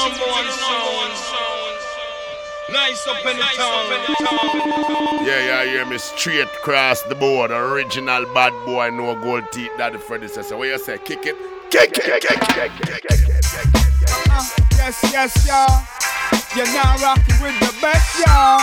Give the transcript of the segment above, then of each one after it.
number one sound. Nice up in the town. Yeah, yeah, hear me straight across the board. Original bad boy, no gold teeth. That the predecessor. What you say? Kick it, kick it, kick it, kick it, kick it, kick it. Uh, yes, yes, y'all. You're now rocking with the best, y'all.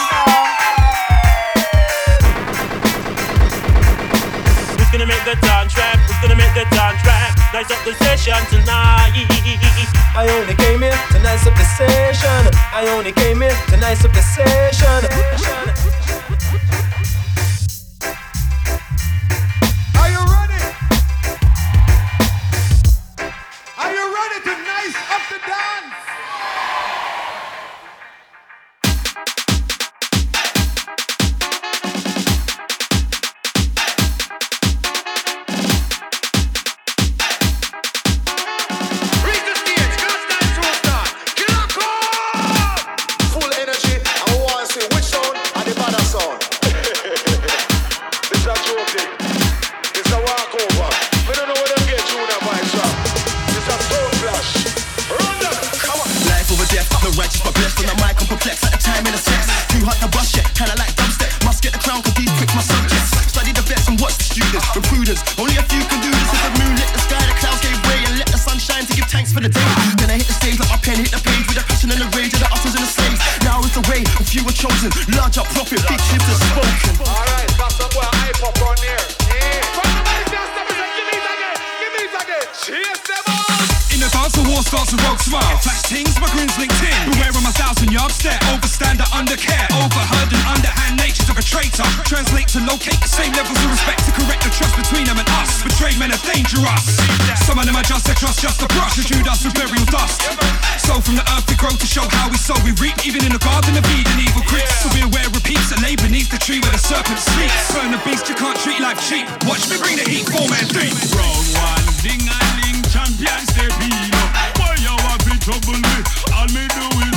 Who's gonna make the dance track? Who's gonna make the dance track? Nice up the session tonight. I only came here to nice up the session. I only came here to nice up the session. Dangerous. Some of them are just their trust, just a brush. The Judas with burial dust. So from the earth we grow to show how we sow. We reap even in the garden of Eden, evil creeps. So be aware repeats and lay beneath the tree where the serpent sleeps. Burn the beast, you can't treat life cheap. Watch me bring the heat, four man three. Round one, ding a ling, champion step in. Boy, you to trouble me. All me do is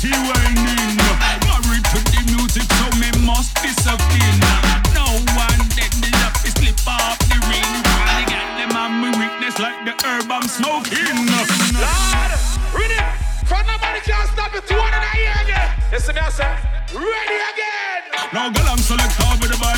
girl and dirty whining. Married to the music, so me must discipline. No one let me up, slip off the ring. Trying to get them on me weakness like the herb I'm smoking. Lord, ready? From nobody can't stop it. Two hundred a year again. Listen, me, I say, ready again. Now girl, I'm select over the boy,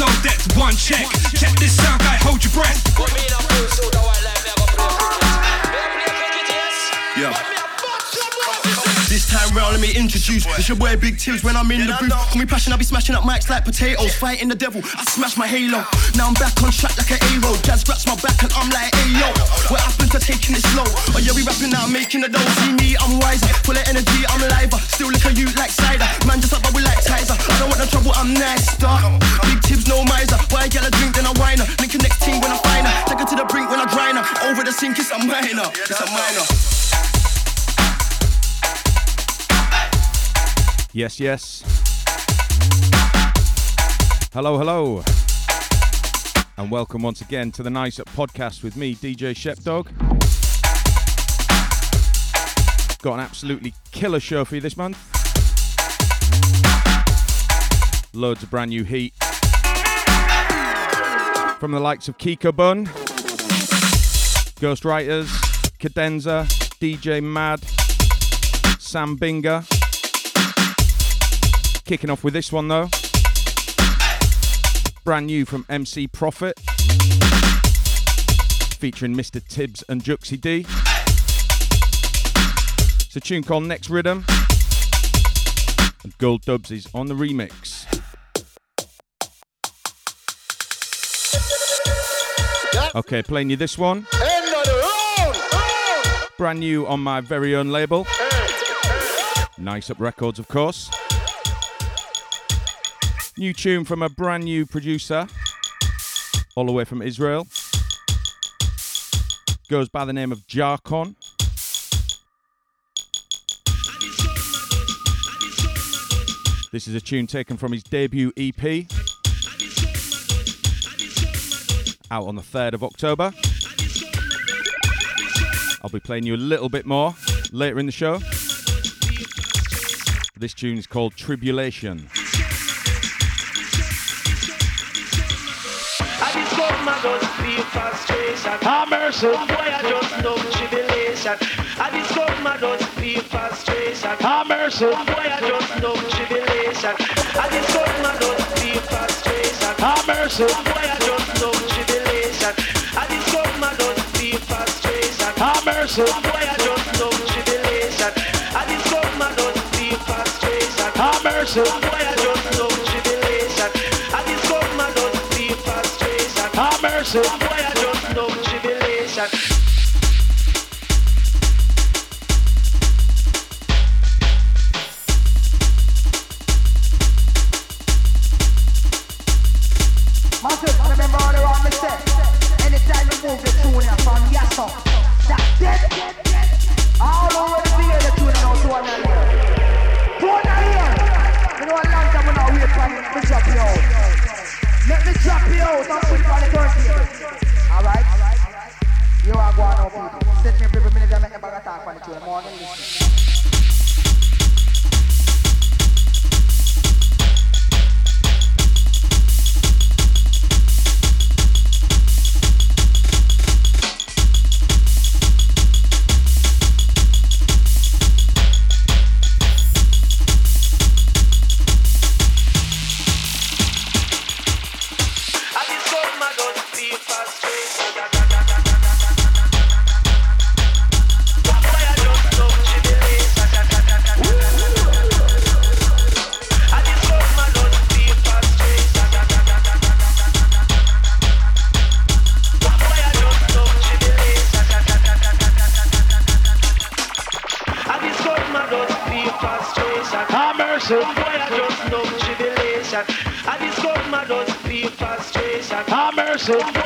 no depth. One check, check this sound guy, hold your breath. Yeah. This time round, let me introduce. It's your boy Big Tibbs when I'm in the booth. Call me passion, I'll be smashing up mics like potatoes. Fighting the devil, I smash my halo. Now I'm back on track like an A-roll. Jazz scratch my back and I'm like, hey yo. What happened to taking it slow? Oh yeah, we rapping now, making the dough. See me, I'm wiser. Full of energy, I'm liver. Still look at you like cider. Man, just up, but we like Tizer. I don't want no trouble, I'm nice. Big Tibbs, no miser. Why I get a drink, then I whine her. Link the next team when I find her. Take her to the brink when I grind her. Over the sink, it's a minor. It's a minor. Yes, yes. Hello, hello. And welcome once again to the Nice Up podcast with me, DJ Shepdog. Got an absolutely killer show for you this month. Loads of brand new heat. From the likes of Kiko Bun, Ghostwriters, Cadenza, DJ Mad, Sam Binga. Kicking off with this one though. Brand new from MC Profit. Featuring Mr. Tibbs and Jucxi D. It's a tune called Next Rhythm. And Gold Dubs is on the remix. Okay, playing you this one. Brand new on my very own label. Nice Up Records, of course. New tune from a brand new producer, all the way from Israel. Goes by the name of Jarkon. This is a tune taken from his debut EP. Out on the 3rd of October. I'll be playing you a little bit more later in the show. This tune is called Tribulation. Have mercy. Boy, I just know tribulation. I discover my just feel frustration. Have mercy. Boy, I just know tribulation. I discover my just feel frustration. Have mercy. Boy, I just know tribulation. I discover my just feel frustration. Have mercy. Boy, I just know tribulation. I discover my just feel frustration. Have mercy. Boy, I just Mercy. Boy, I just know tribulation. Alright? You are going out people. Set me every minute and make the bag attack on the. Morning. Have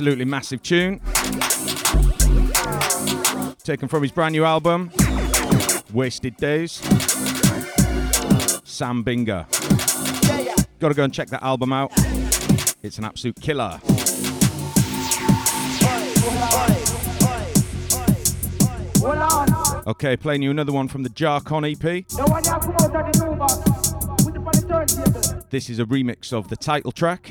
absolutely massive tune. Taken from his brand new album, Wasted Days. Sam Binga. Gotta go and check that album out. It's an absolute killer. Okay, playing you another one from the Jarkon EP. This is a remix of the title track.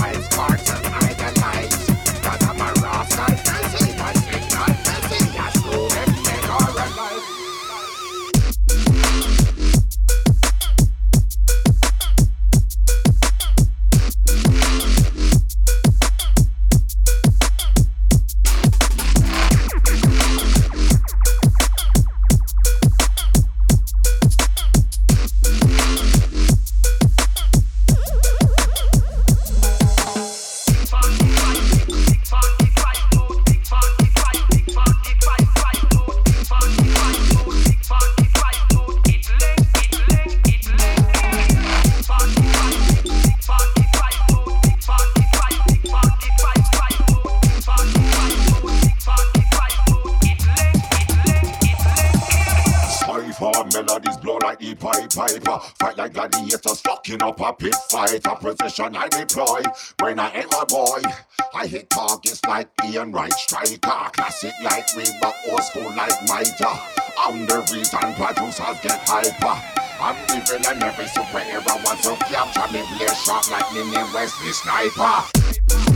action I deploy when I am a boy. I hit targets like Ian Wright, striker, classic like Reebok, old school like Mitre. I'm the reason producers get hyper. I'm evil and every superhero wants to capture me. Play sharp like Ninja Wesley Sniper.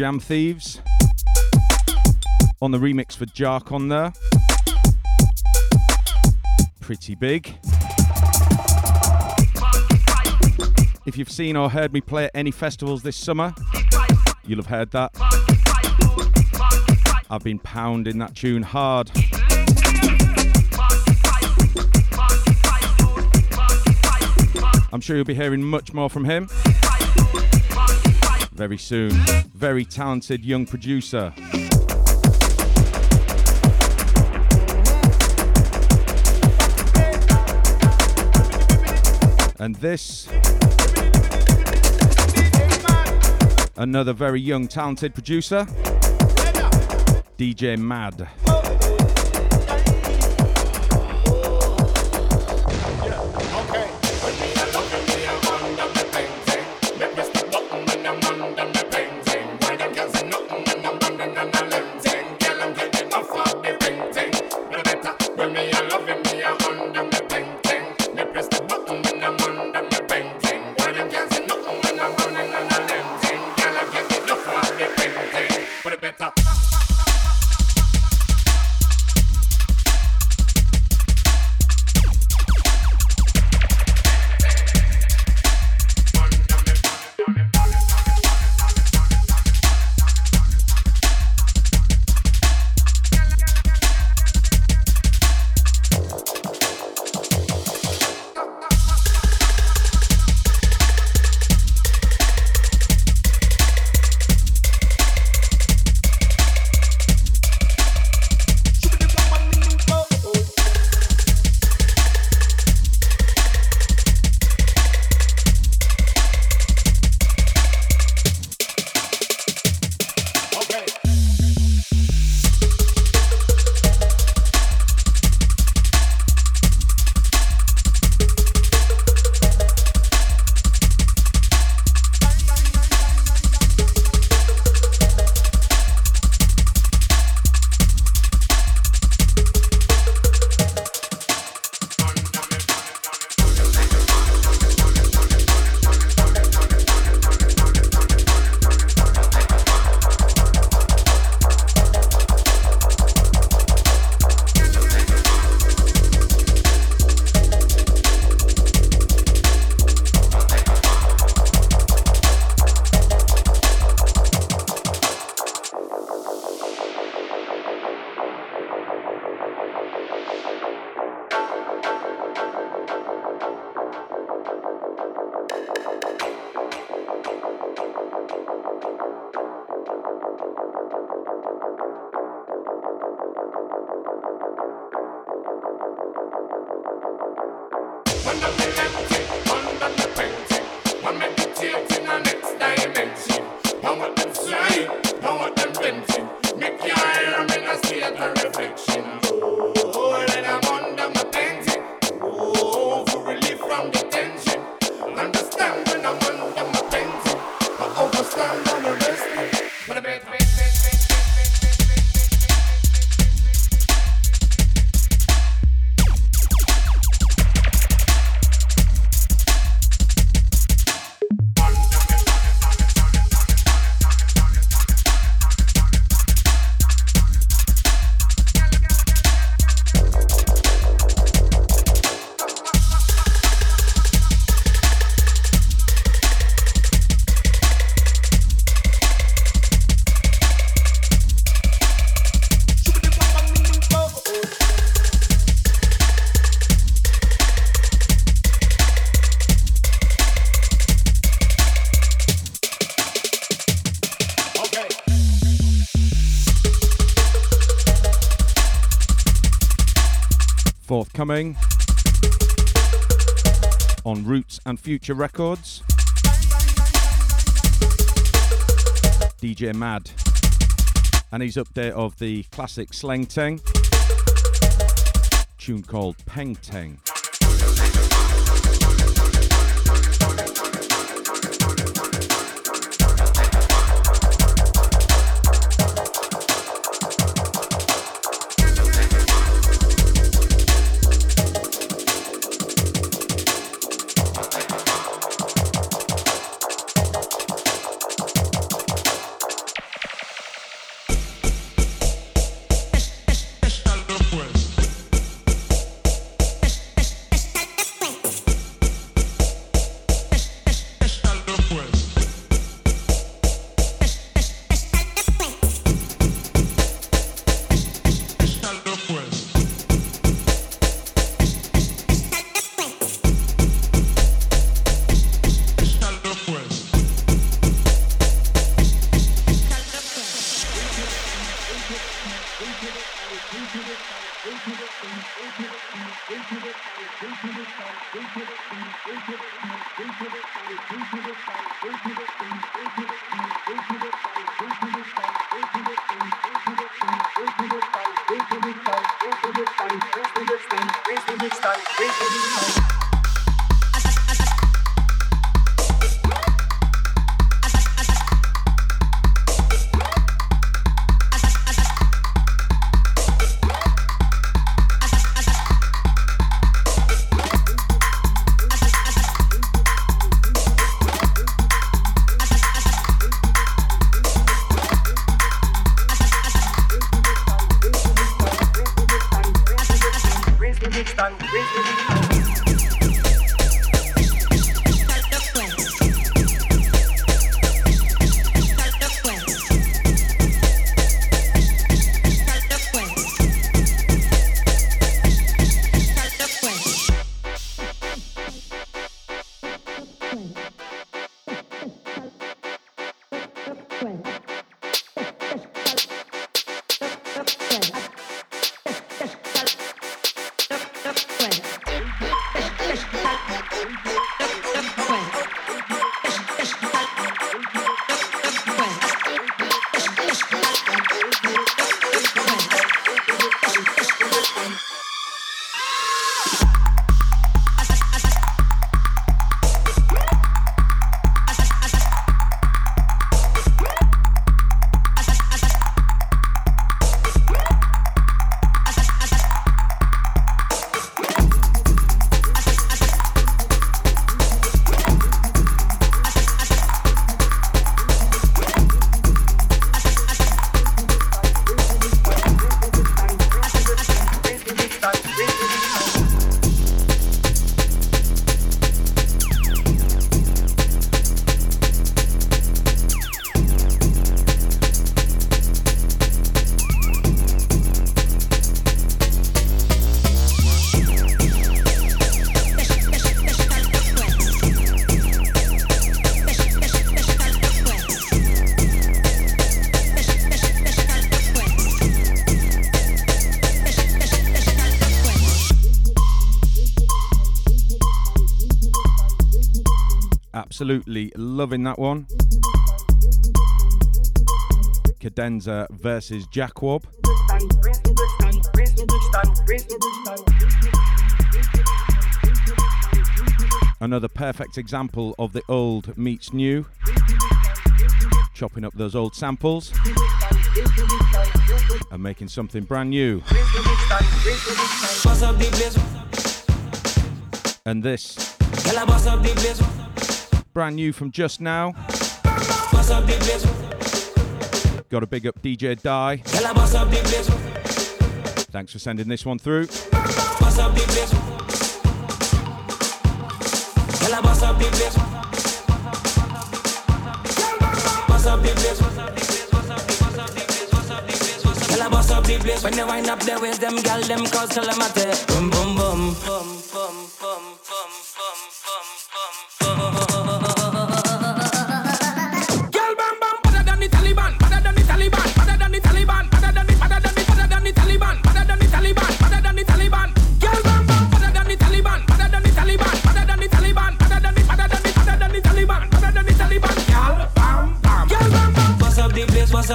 Jam Thieves on the remix for Jarkon there. Pretty big. If you've seen or heard me play at any festivals this summer, you'll have heard that. I've been pounding that tune hard. I'm sure you'll be hearing much more from him very soon. Very talented young producer. And this, another very young, talented producer, DJ Mad. Forthcoming on Roots and Future Records. DJ Mad. And his update of the classic Sleng Teng tune called Peng Teng. Absolutely loving that one. Cadenza versus Jakwob. Another perfect example of the old meets new. Chopping up those old samples and making something brand new. And this, brand new from just now. Got a big up DJ Die. Thanks for sending this one through. When you wind up their waist, them gal them cause calamity. Boom boom. Boom boom boom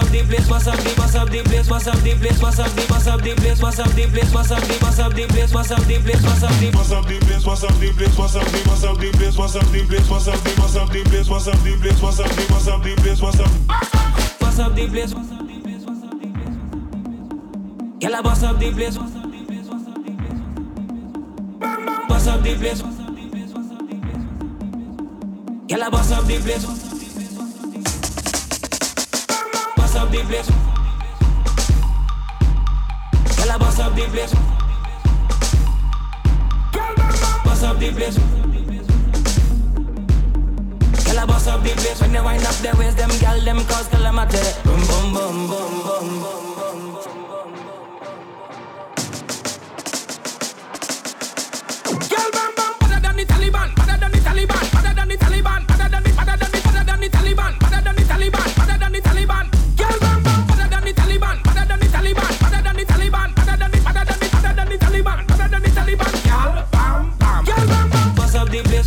the place? What's up the place? What's up the what's up the place? What's up the place? What's up the what's up the place? What's up the place? What's up the what's up the place? What's up the place? What's up the What's up the place? What's up the place? What's up the what's up the place? What's up the place? What's up the what's up the place? What's up the place? What's up the what's up the place? What's up Deep place. What's up the place? Girl, I bust up the place. Bust up the place. Girl, I bust up the place. Bust up the place. Girl, I bust up the place. Bust up the place. Girl, I bust up the place when they wind up their waist. Them gal them cause calamity. Boom boom boom boom boom boom.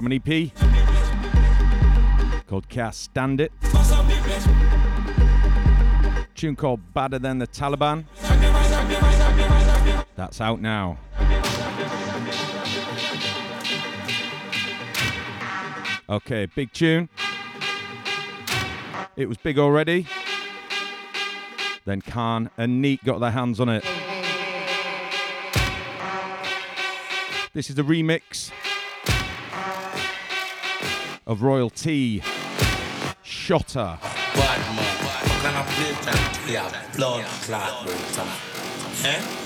from an EP called Can't Stand It. The. Tune called Badder Than the Taliban. That's out now. Okay, big tune. It was big already. Then Khan and Neek got their hands on it. This is a remix of Royal T. Shotter. Bad man?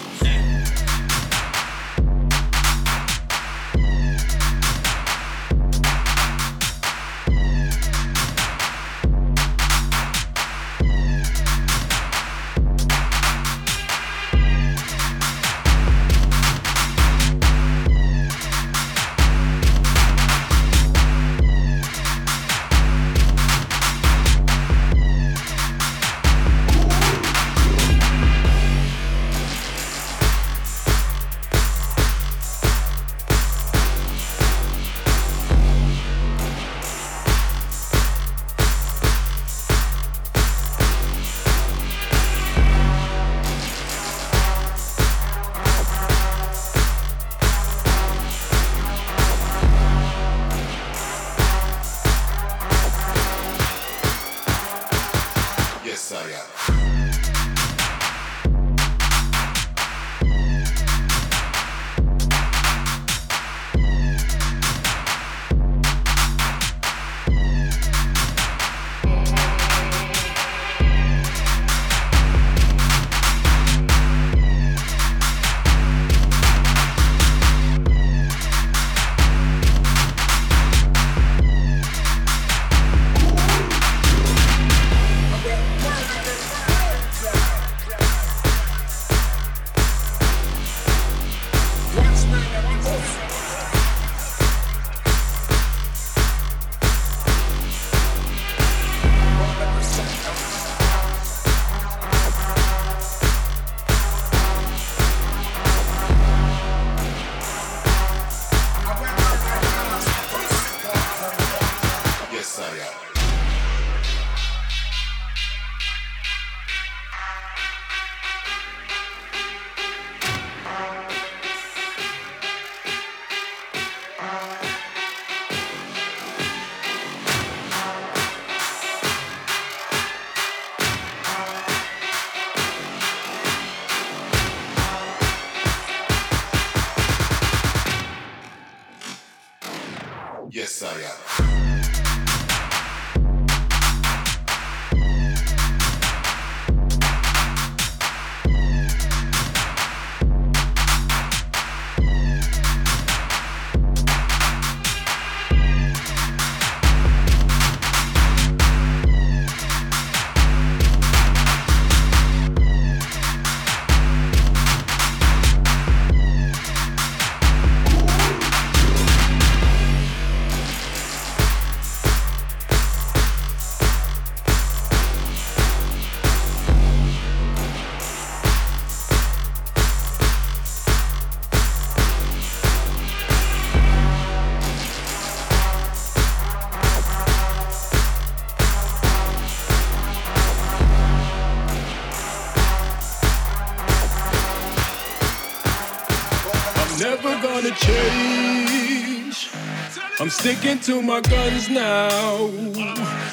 To my guns now.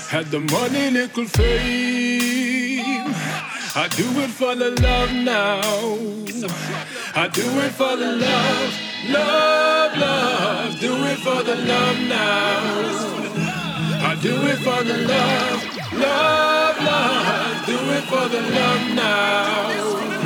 Had the money, nickel fame. I do it for the love now. I do it for the love, love, love. Do it for the love now. I do it for the love, love, love. Do it for the love now.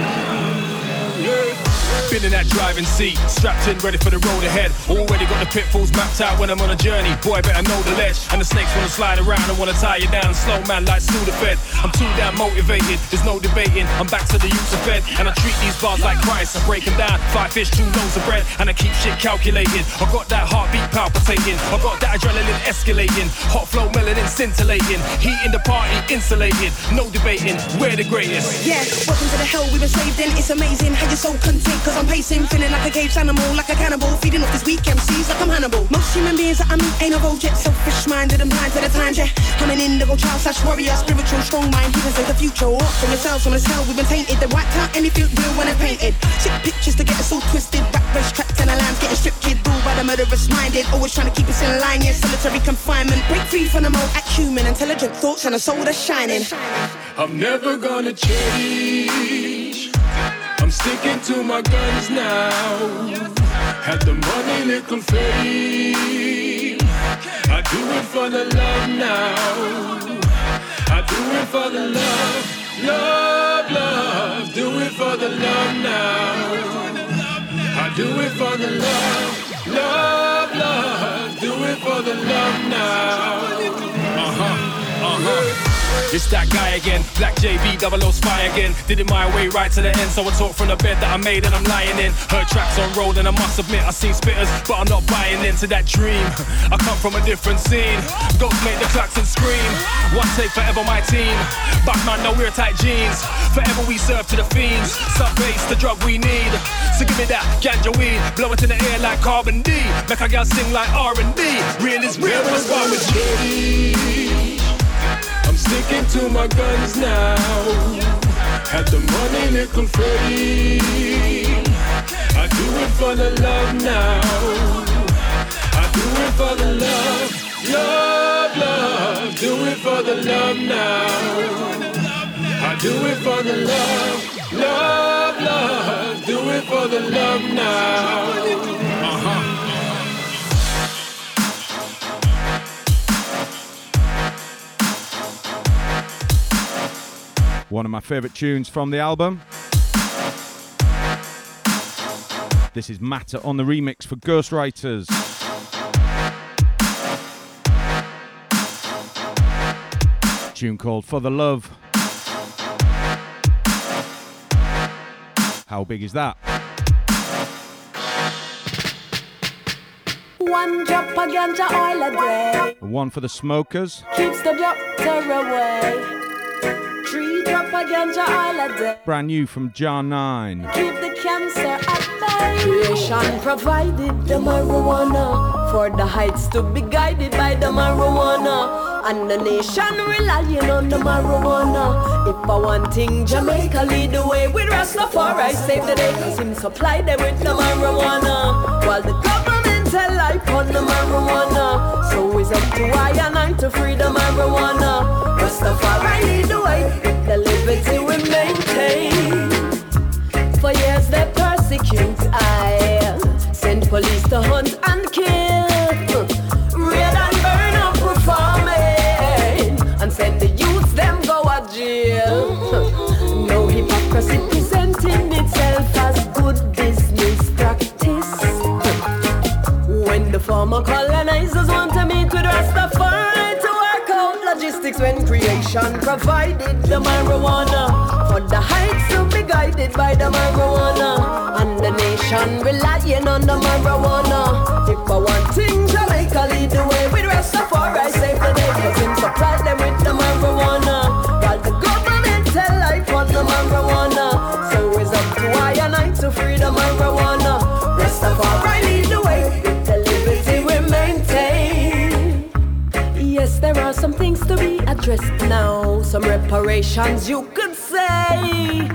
Been in that driving seat, strapped in, ready for the road ahead. Already got the pitfalls mapped out when I'm on a journey. Boy, better know the ledge. And the snakes wanna slide around and wanna tie you down. Slow man like Sudafed. I'm too damn motivated, there's no debating. I'm back to the use of fed. And I treat these bars like Christ. I break them down, five fish, two loaves of bread. And I keep shit calculated. I got that heartbeat palpitating. I got that adrenaline escalating. Hot flow melanin scintillating. Heat in the party insulated. No debating, we're the greatest. Yeah, welcome to the hell we've been slaved in. It's amazing how you're so content, cause I'm pacing, feeling like a caged animal, like a cannibal, feeding off these weak MCs like I'm Hannibal. Most human beings that I meet ain't no road jet, selfish minded and blind to the times, yeah. I'm an indigo child slash warrior, spiritual, strong mind, heathens of the future. Walk for yourselves from this hell we've been tainted. They wiped out any field blue when it's painted. Sick pictures to get us all twisted, rap race trapped in a land, getting stripped kid, ruled by the murderous minded. Always trying to keep us in line, yeah, solitary confinement. Break free from the mold, act human, intelligent thoughts and a soul that's shining. I'm never gonna change. I'm sticking to my guns now. Had the money, nickel fame. I do it for the love now. I do it for the love, love, love. Do it for the love now. I do it for the love, love, love. Do it for the love now. Uh huh, uh huh. It's that guy again, Black JB, double O spy again. Did it my way right to the end, so I talk from the bed that I made and I'm lying in. Heard tracks on road and I must admit I seen spitters, but I'm not buying into that dream. I come from a different scene. Ghosts make the klaxon scream. One take forever my team. Batman, no we're tight jeans. Forever we serve to the fiends. Sub bass, the drug we need. So give me that ganja weed, blow it in the air like carbon D. Make a girl sing like R&B. Real is real, what's wrong with you? I'm sticking to my guns now. Had the money, nickel fame. I do it for the love now. I do it for the love, love, love. Do it for the love now. I do it for the love, love, love. Do it for the love now. One of my favourite tunes from the album. This is Matter on the remix for Ghostwriters. Tune called For the Love. How big is that? One drop of ganja oil a day One for the smokers. keeps the doctor away. Brand new from Jah9. keep the cancer at bay. Creation provided the marijuana for the heights to be guided by the marijuana. And the nation relying on the marijuana. If I one thing, Jamaica lead the way with Rastafari save the day. Cause him supply them with the marijuana. While the government tell life on the marijuana. So it's up to I and I to free the marijuana. Rastafari lead the way the liberty we maintain. For years they persecute I Send police to hunt and kill Former colonizers want to meet with Rastafari to work out logistics when creation provided the marijuana. For the heights to be guided by the marijuana. And the nation relying on the marijuana. If I want things, Jamaica lead the way with Rastafari. Save the day, cause him supply them with you could say.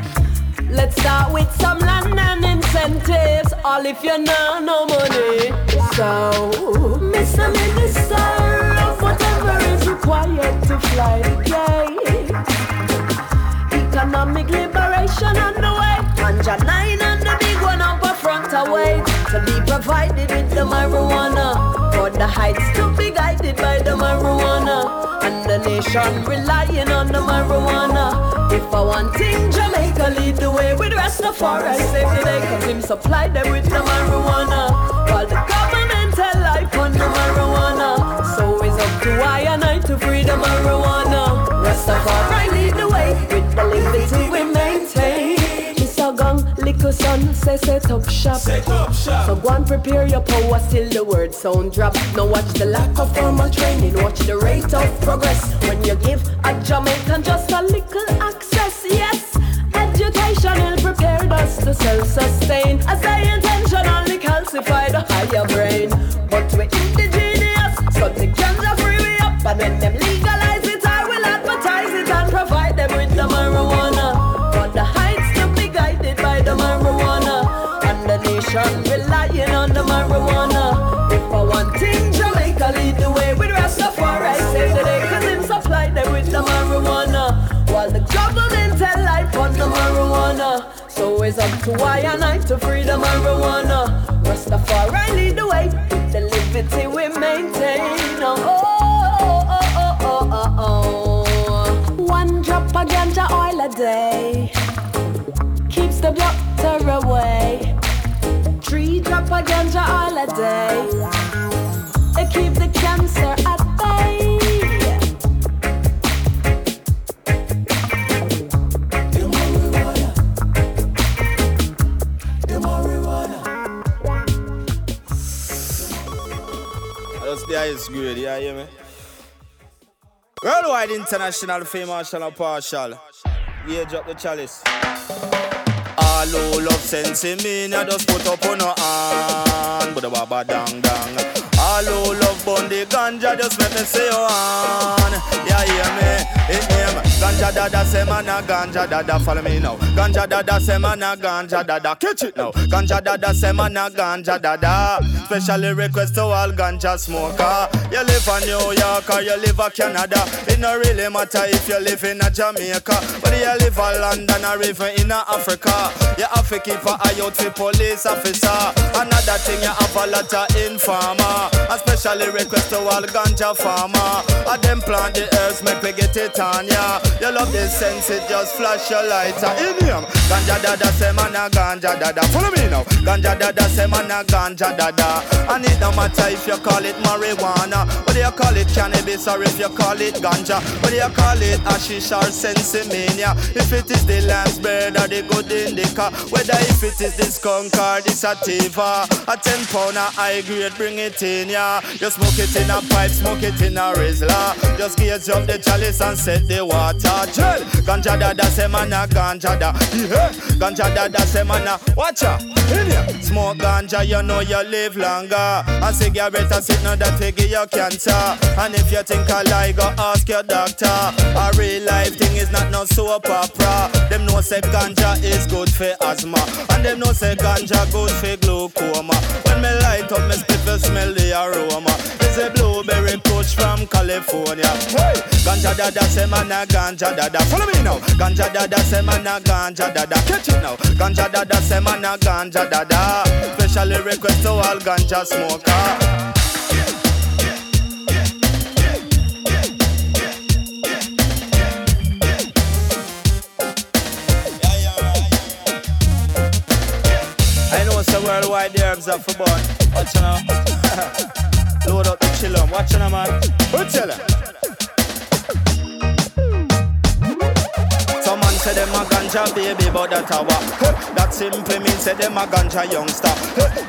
Let's start with some land and incentives, all if you know no money. So, Mr. Minister of whatever is required to fly the gate. Economic liberation on the way. Ganja 9 and the big one up a front away. To be provided with the marijuana. For the heights to be guided by the marijuana. Nation relying on the marijuana. If I want thing, Jamaica lead the way with Rastafari. Save the day, cause him supply them with the marijuana. While the government tell life on the marijuana. So it's up to I and I to free the marijuana. Rastafari lead the way with the liberty we maintain. Little son, say set up shop. Set up shop. So go and prepare your power, still the word sound drop. Now watch the lack of formal training, watch the rate of progress. When you give a Jamaican just a little access, yes. Education will prepare us to self-sustain As I intentionally calcify the higher brain But we're indigenous, so the guns are free we up And when them it's up to I and I to free the marijuana. Rastafari lead the way the liberty we maintain. Oh, oh, oh, oh, oh, oh, oh. One drop of ganja oil a day Keeps the doctor away. Three drop of ganja oil a day It keep the cancer at grade, hear me? Worldwide international fame marshal and partial. Yeah, drop the chalice. All who love sense me, I just put up on no hand. But the baba dang dang. All who love Bundy ganja, just make me say oh, your hand. Yeah, hear me? It name Ganja dada say man a ganja dada follow me now. Ganja dada say man a ganja dada catch it now. Ganja dada say man a ganja dada. Specially request to all ganja smoker. You live in New York or you live in Canada. It no really matter if you live in a Jamaica, but you live in London or even in Africa. You have to keep an eye out for police officer. Another thing you have a lot of informer. Especially request to all ganja farmer. A them plant the earth make we get it on ya. You love this sense it just flash your lighter in him. Ganja dada say man a ganja dada. Follow me now. Ganja dada say man a ganja dada. And it no matter if you call it marijuana, whether you call it cannabis or if you call it ganja, whether you call it hashish or sensimania. If it is the last bird or the good indica, whether if it is the skunk or the sativa, a ten pound a high grade bring it in ya. You smoke it in a pipe, smoke it in a rizla. Just gaze up the chalice and set the water gel. Ganja dada say man a ganja da. Yeah. Ganja dada say man a watch out. In ya. Smoke ganja, you know you live longer. And cigarette a sit now that will give you cancer. And if you think a lie, go ask your doctor. A real life thing is not no soap opera. Them know say ganja is good for asthma. And them know say ganja good for glaucoma. When me light up, me spit smell the aroma. It's a blueberry kush from California. Hey, ganja dada say man a ganja dada. Follow me now. Ganja dada say man a ganja dada. Catch it now. Ganja dada say man a ganja dada. Specially request to all ganja smoker. I know it's a worldwide herbs are for born. Watch now. Load up the chill watch on man. Who tell her? Some man said them not ganja baby, but that a? That simply means say them a ganja youngster.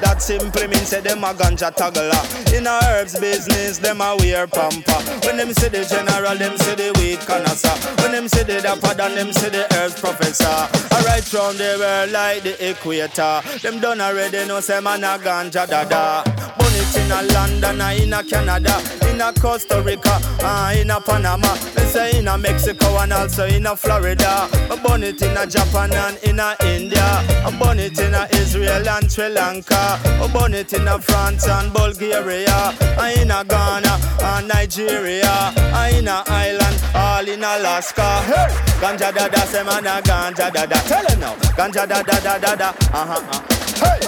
That simply means say them a ganja toggler. In a herbs business, them a wear pamper. When them say the general, them say the weed connoisseur. When them say the dapper, then them say the herbs professor. Alright round the world like the equator. Them done already know say man a ganja dada. Burn it in a London, uh, in a Canada, in a Costa Rica, uh, in a Panama. They say in a Mexico and also in a Florida. I burn it in a Japan and in a India. I burn it in a Israel and Sri Lanka. I burn it in a France and Bulgaria. I in a Ghana and Nigeria. I in a Ireland, all in Alaska. Hey, ganja dada, say man a ganja dada. Tell him now, ganja dada dada dada. Uh huh. Uh. Hey.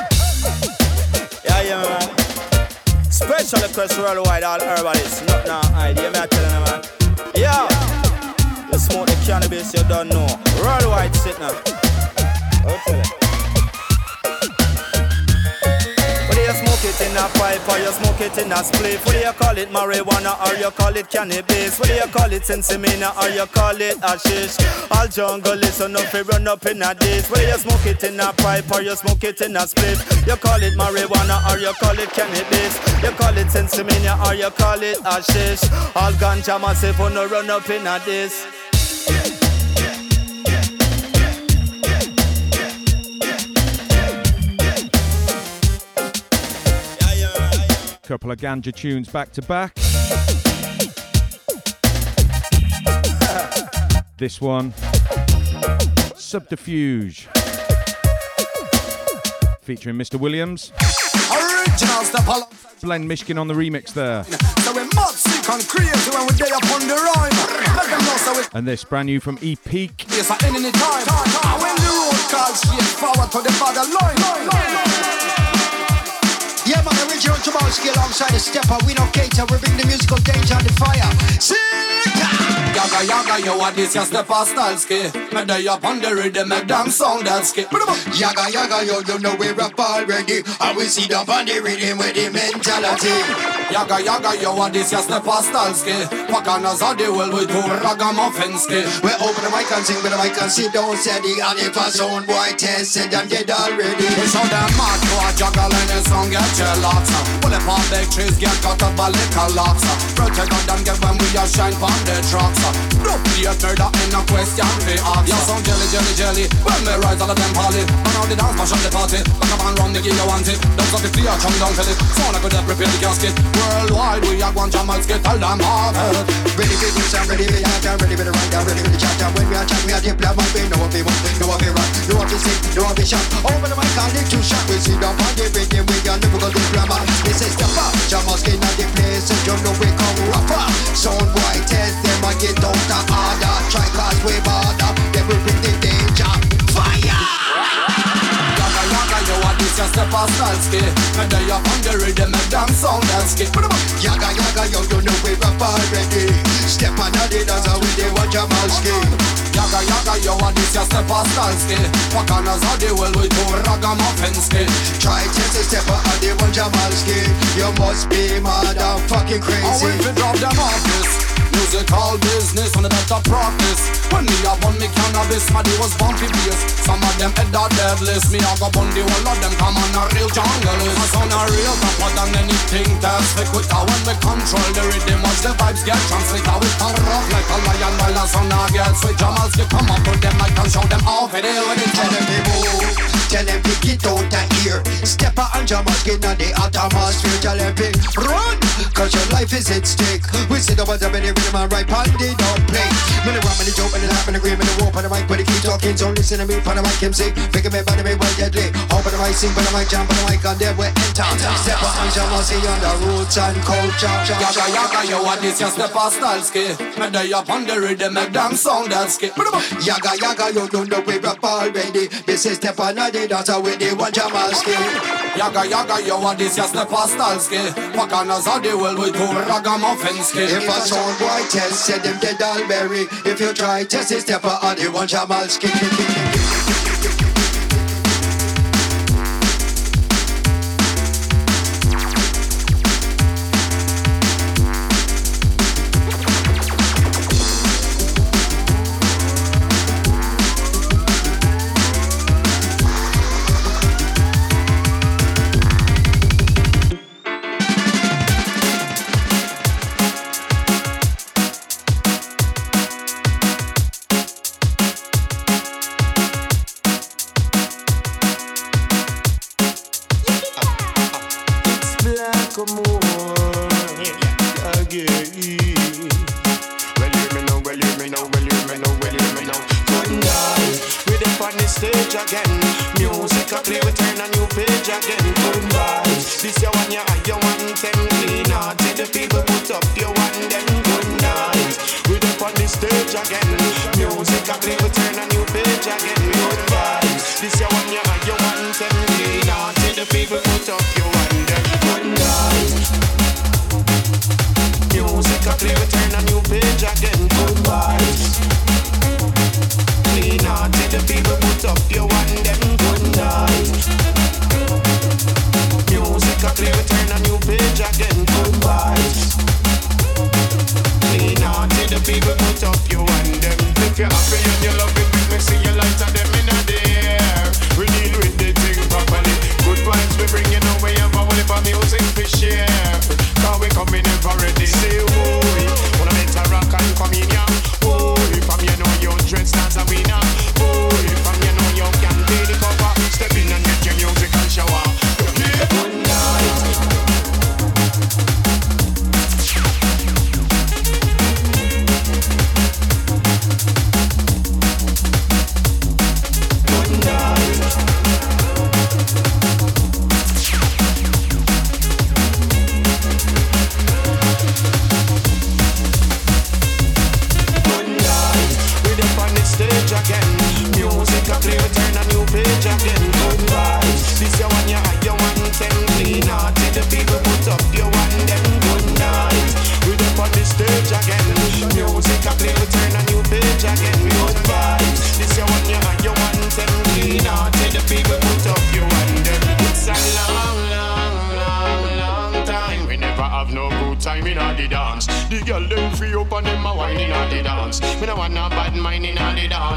Yeah, yeah, man. Special request worldwide, all herbalists. Not now, idea, me I tell you, man. Yeah. You smoke the cannabis, you don't know. Worldwide, sit now. I'll you. Whether you smoke it in a pipe or you smoke it in a spliff Whether you call it marijuana or you call it cannabis? Whether you call it sensimina or you call it hashish? All jungle listen up, you run up in a dish. Whether you smoke it in a pipe or you smoke it in a spliff You call it marijuana or you call it cannabis? You call it sensimina or you call it hashish? All ganja massive, no run up in a dish Couple of ganja tunes back to back. this one, Subterfuge, featuring Mr. Williamz. Blend Mishkin on the remix there. So we mad and creative when we day upon the rhyme. Let them know so And this brand new from E Peak. Yes, time. And when the road calls straight forward to the father line. Yeah, man, original Jamalski alongside the stepper. We no cater, we bring the musical danger and the fire. Yaga yaga yo what this your step a stalski Me day up on the rhythm make them sound that ski Yaga yaga yo, you know we rap already. And we see them on the rhythm with the mentality. Yaga yaga yo what this your step a stalski Pakanas of the world with two ragamuffins We open the mic and sing with the mic and sit down steady. And if a sound boy test, said them dead already. We show them mad a juggle and the song get jealous Pull up on the trees get cut up a little lots Protect on them get when we a shine from the trucks No plate murder in a question we ask You sound jelly jelly jelly. When me rise all of them holly. Man out the dance mash up the party. Back up and run the gear you want Don't stop the fear chum down till it. Sound like we dey prepare the casket Worldwide we a go and jam and skit Tell them hard Ready for this and ready for that and ready for the run ready for the chat. When we are chat, we are dip down, we know what we want, know what we run, know what we sing, know what we shout. Over the live to shout. We see them on the rhythm with your lyrical diploma. This is the pop, Jamaskin at the place, and you know we come rougher. Sound boy, test them and get out the order. Try cause we border, they will bring the danger. Fire! Yaga yaga yo what this your step a stalski Me day up on the rhythm them sound that ski Yaga yaga yo, you know we rap already. Step on the dance and we they want Jamalski. Yaga yaga yo what this your step a stalski Pakanas of the world with two ragamuffins Try test a step on the one Jamalski. You must be motherfucking And crazy. we fi drop them off this Musical business on the better practice. When me a bun me cannabis My day was bumpy bass Some of them head are deadless Me a go bun the whole of them Come on a real jungle. Is My son a real tougher than anything test Fi quick when we control the rhythm Watch the vibes get translated. We can rock like a lion While the sun a get sweet. Jamals get come up to them I can show them how fi deal with it Tell them to move, tell them to get out the ear. Step out and jam skin on the atmosphere. Tell them to run, cause your life is at stake. We see the ones in the rhythm and right on the don't play. Me the rum and the joke and the laugh and the green and the whoop on the mic, but they keep talking. So listen to me, for the mic, him say, figure me, body me, well deadly. Open the mic, sing, but the mic, jam, but the mic, and there we enter. Step out and jam skin on the roots and culture. Yaga yaga yo what your step a stalski Me day up on the rhythm make them sound that ski Yaga yaga, you don't know we rap already. This is step on the dancer with the one Jamalski. Yaga yaga yo what this your step a stalski Pakanas of the world with two ragamuffins If a sound boy test, said them dead alberry. If you try test it, step on the one Jamalski.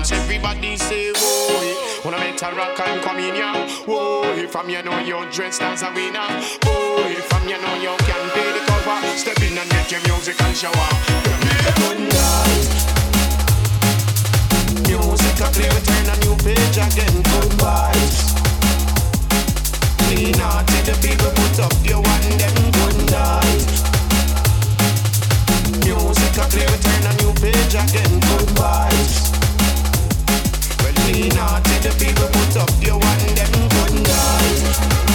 watch everybody say, whoa, hey. When I met a rock and come in here, whoa, hey. From you know you're dressed as a winner, whoa, hey. From you know you can pay the cover. Step in and get your musical shower. Jamaican guys. Music a play, turn a new page again, good vibes. Clean out the people, put up your one, them good night. Music a play, turn a new page again, good vibes me naughty. The people put up their one, them good guys.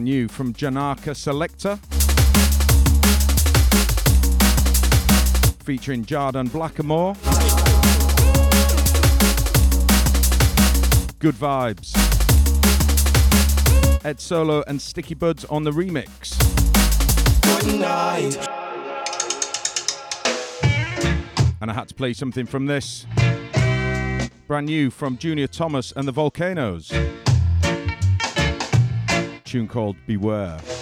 brand new from Janaka Selecta. Featuring Jah Dan Blakkamoore. Good vibes. Ed Solo and Stickybuds on the remix. Good night. and I had to play something from this. Brand new from Junior Thomas and the Volcanoes tune called Beware.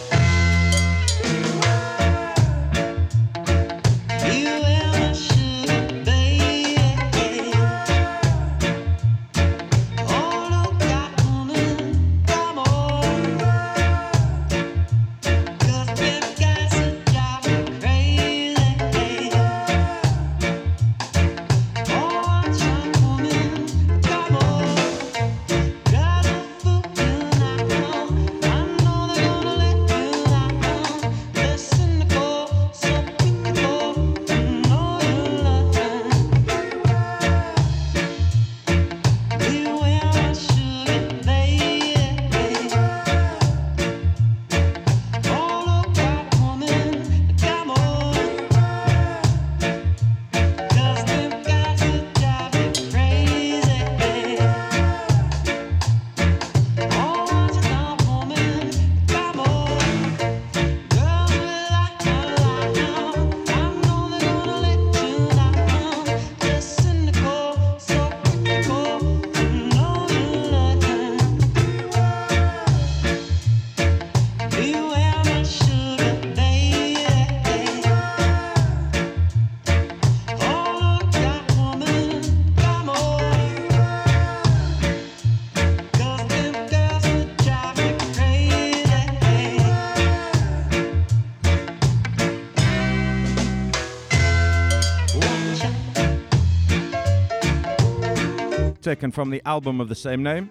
Taken from the album of the same name.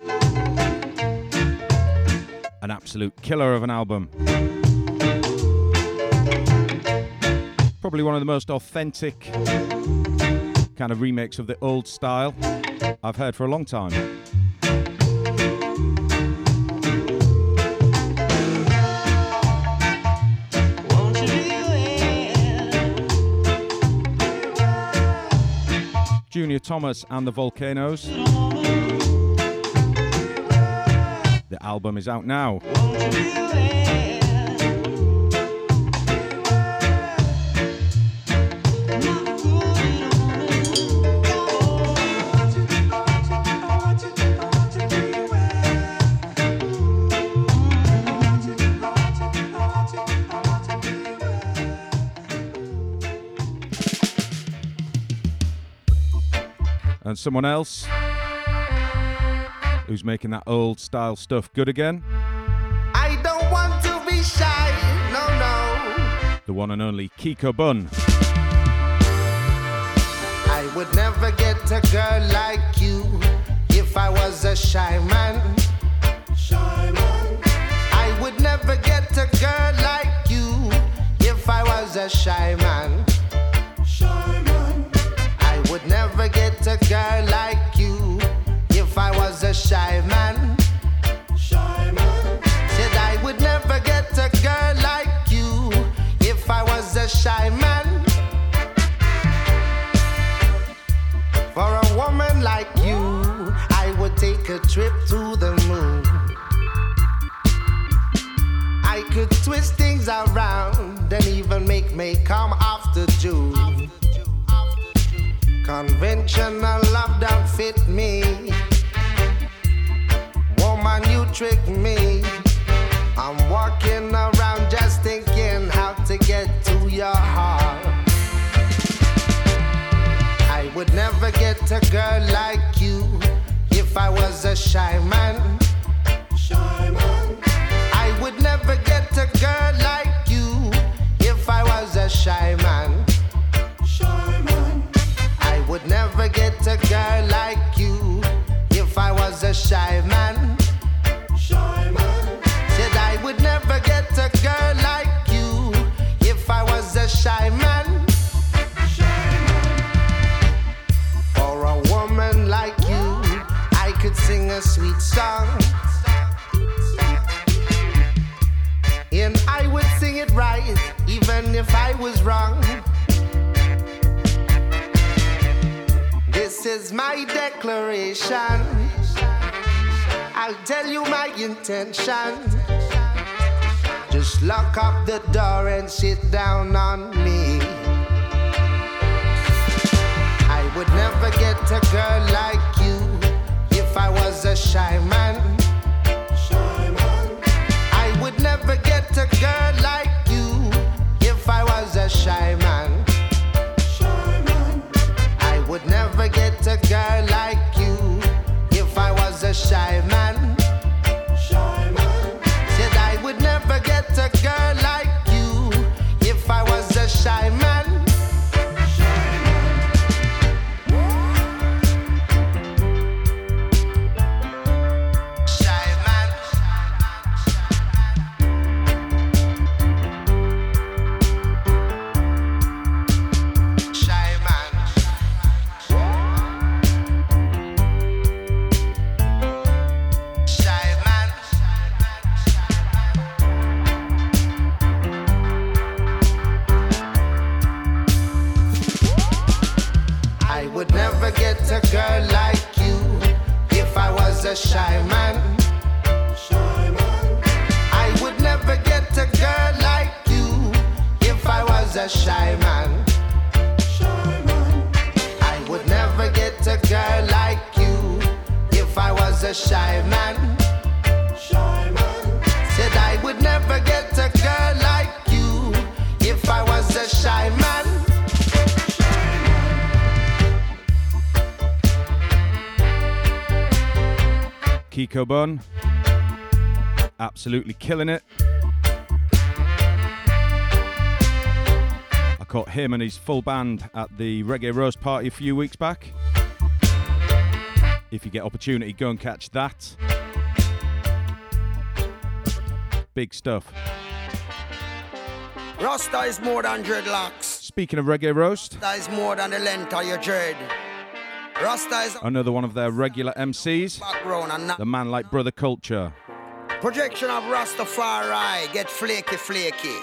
An absolute killer of an album. Probably one of the most authentic kind of remakes of the old style I've heard for a long time. Thomas and the Volcanoes. The album is out now. And someone else who's making that old style stuff good again. I don't want to be shy, no, no. The one and only Kiko Bun. I would never get a girl like you if I was a shy man. Shy man. I would never get a girl like you if I was a shy man. A girl like you if I was a shy man. Shy man. Said I would never get a girl like you if I was a shy man. For a woman like you, I would take a trip to the moon. I could twist things around and even make me come after June. Conventional love don't fit me. Woman, you trick me. I'm walking around just thinking how to get to your heart. I would never get a girl like you if I was a shy man. Shy man. I would never get a girl like you if I was a shy man. Shy man. Shy man. Said I would never get a girl like you if I was a shy man. For a woman like you, I could sing a sweet song. And I would sing it right, even if I was wrong. This is my declaration. I'll tell you my intention. Just lock up the door and sit down on me. I would never get a girl like you if I was a shy man. I would never get a girl like you if I was a shy man. I would never get a girl like if I was a shy man. Said I would never get a girl like you if I was a shy man. Bun. Absolutely killing it. I caught him and his full band at the Reggae Roast Party a few weeks back. If you get opportunity, go and catch that. Big stuff. Rasta is more than dreadlocks. Speaking of reggae roast, Rasta is more than the length of your dread. Rasta is another one of their regular MCs, background and not the man like Brother Culture. projection of Rastafari get flaky flaky.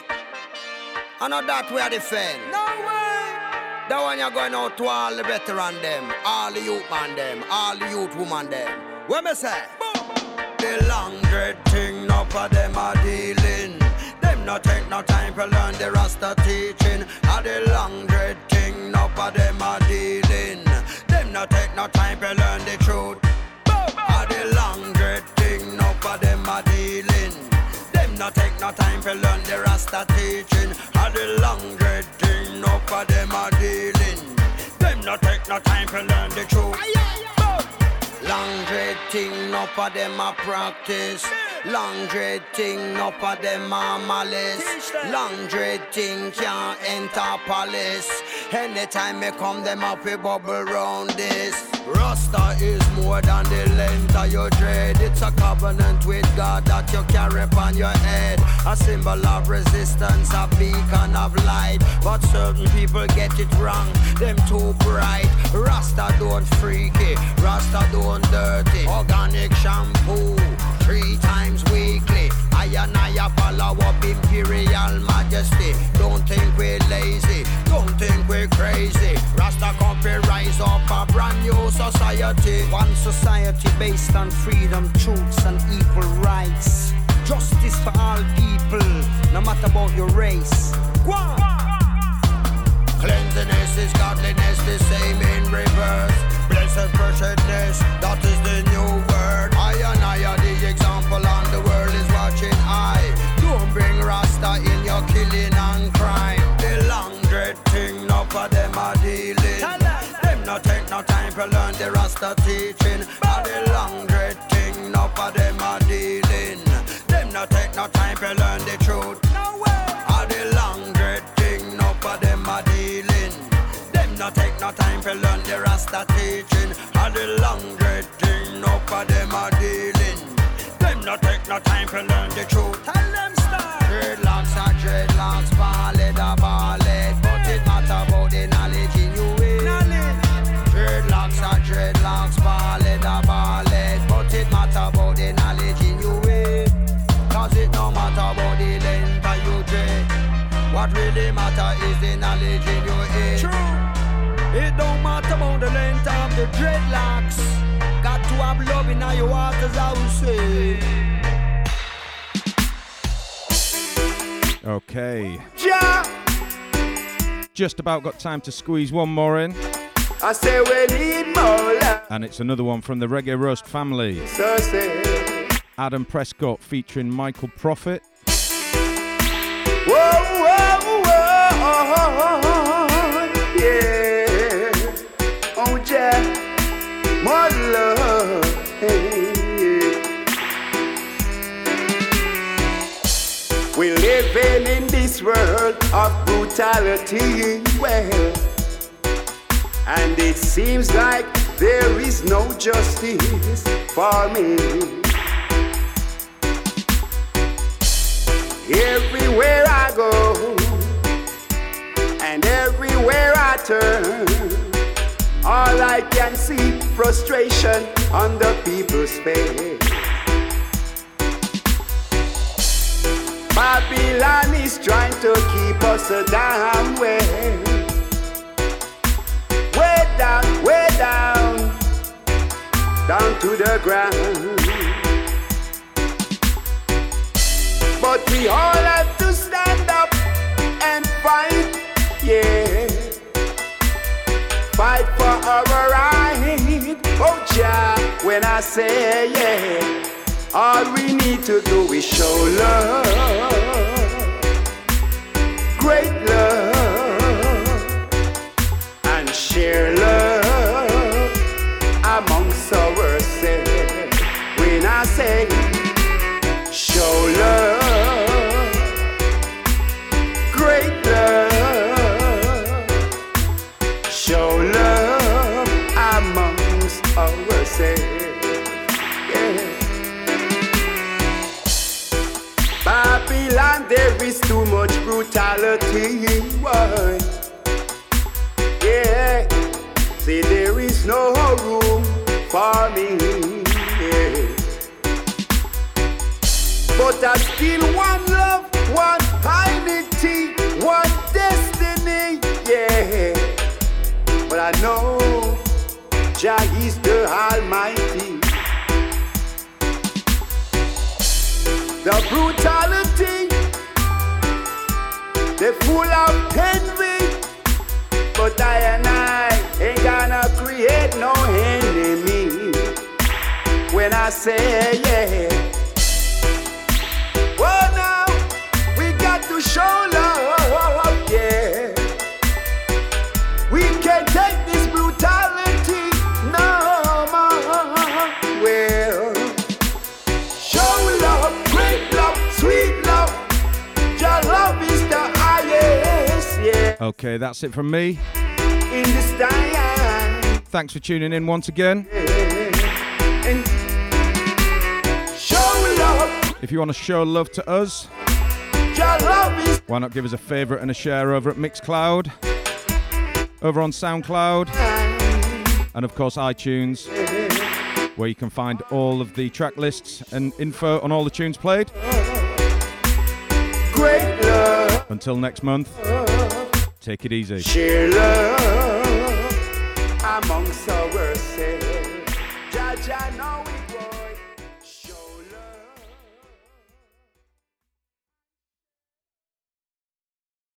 I know that we are defend. No way. That one you're going out to all the veteran them, all the youth man them, all the youth woman them. What me say? The long dread thing, no for them are dealing. Them no take no time to learn the Rasta teaching. A the long dread thing, no for them are dealing. No take no time to learn the truth. A the long dread thing, no for them are dealing. Them no take no time to learn the Rasta teaching. A the long dread thing, no for them are dealing. Them no take no time to learn the truth. Long dread thing, no for them a practice. Long dread thing, no for them a malice. Long dread thing can't enter palace. Anytime me come, them we bubble round this. Rasta is more than the length of your dread. It's a covenant with God that you carry upon your head. A symbol of resistance, a beacon of light. But certain people get it wrong, them too bright. Rasta don't freaky, Rasta don't dirty. Organic shampoo, three times. I and I follow up imperial majesty. Don't think we're lazy, don't think we're crazy. Rasta to rise up a brand new society. One society based on freedom, truths, and equal rights. Justice for all people, no matter about your race. Go. Cleanliness is godliness, the same in reverse. Blessed preciousness, that is the new word. I and I are the example, for them are dealing. Them no take no time to learn the Rasta teaching. But the long dread thing, no for them are dealing. Them no take no time to learn the truth. Way. Are the long thing, no them are dealing. Them no take no time to learn the Rasta teaching. Are the long thing, no them are dealing. Them no take no time to learn the truth. Knowledge in your. True. It don't matter about the length of the dreadlocks. Got to have love in your heart, as I would say. Okay. Ja, Just about got time to squeeze one more in. I say we need more love. And it's another one from the Reggae Roast family. So say, Adam Prescott featuring Michael Prophet. whoa, living in this world of brutality, well, and it seems like there is no justice for me. Everywhere I go, and everywhere I turn, all I can see frustration on the people's face. Babylon is trying to keep us down, way, way down, way down, down to the ground. But we all have to stand up and fight, yeah. Fight for our right. Oh, yeah, when I say yeah, all we need to do is show love, great love, and share love amongst ourselves. When I say show love, great love, show love is too much brutality. Why? Yeah, see, there is no room for me. Yeah. But I still want love, one unity, one destiny. Yeah, but I know Jah is the Almighty. The brutality, they full of envy, but I and I ain't gonna create no enemy. When I say yeah, oh now we got to show love, Okay, that's it from me. Thanks for tuning in once again. and show love, If you want to show love to us, why not give us a favourite and a share over at Mixcloud, over on SoundCloud, and of course iTunes, where you can find all of the track lists and info on all the tunes played. great love. Until next month, take it easy.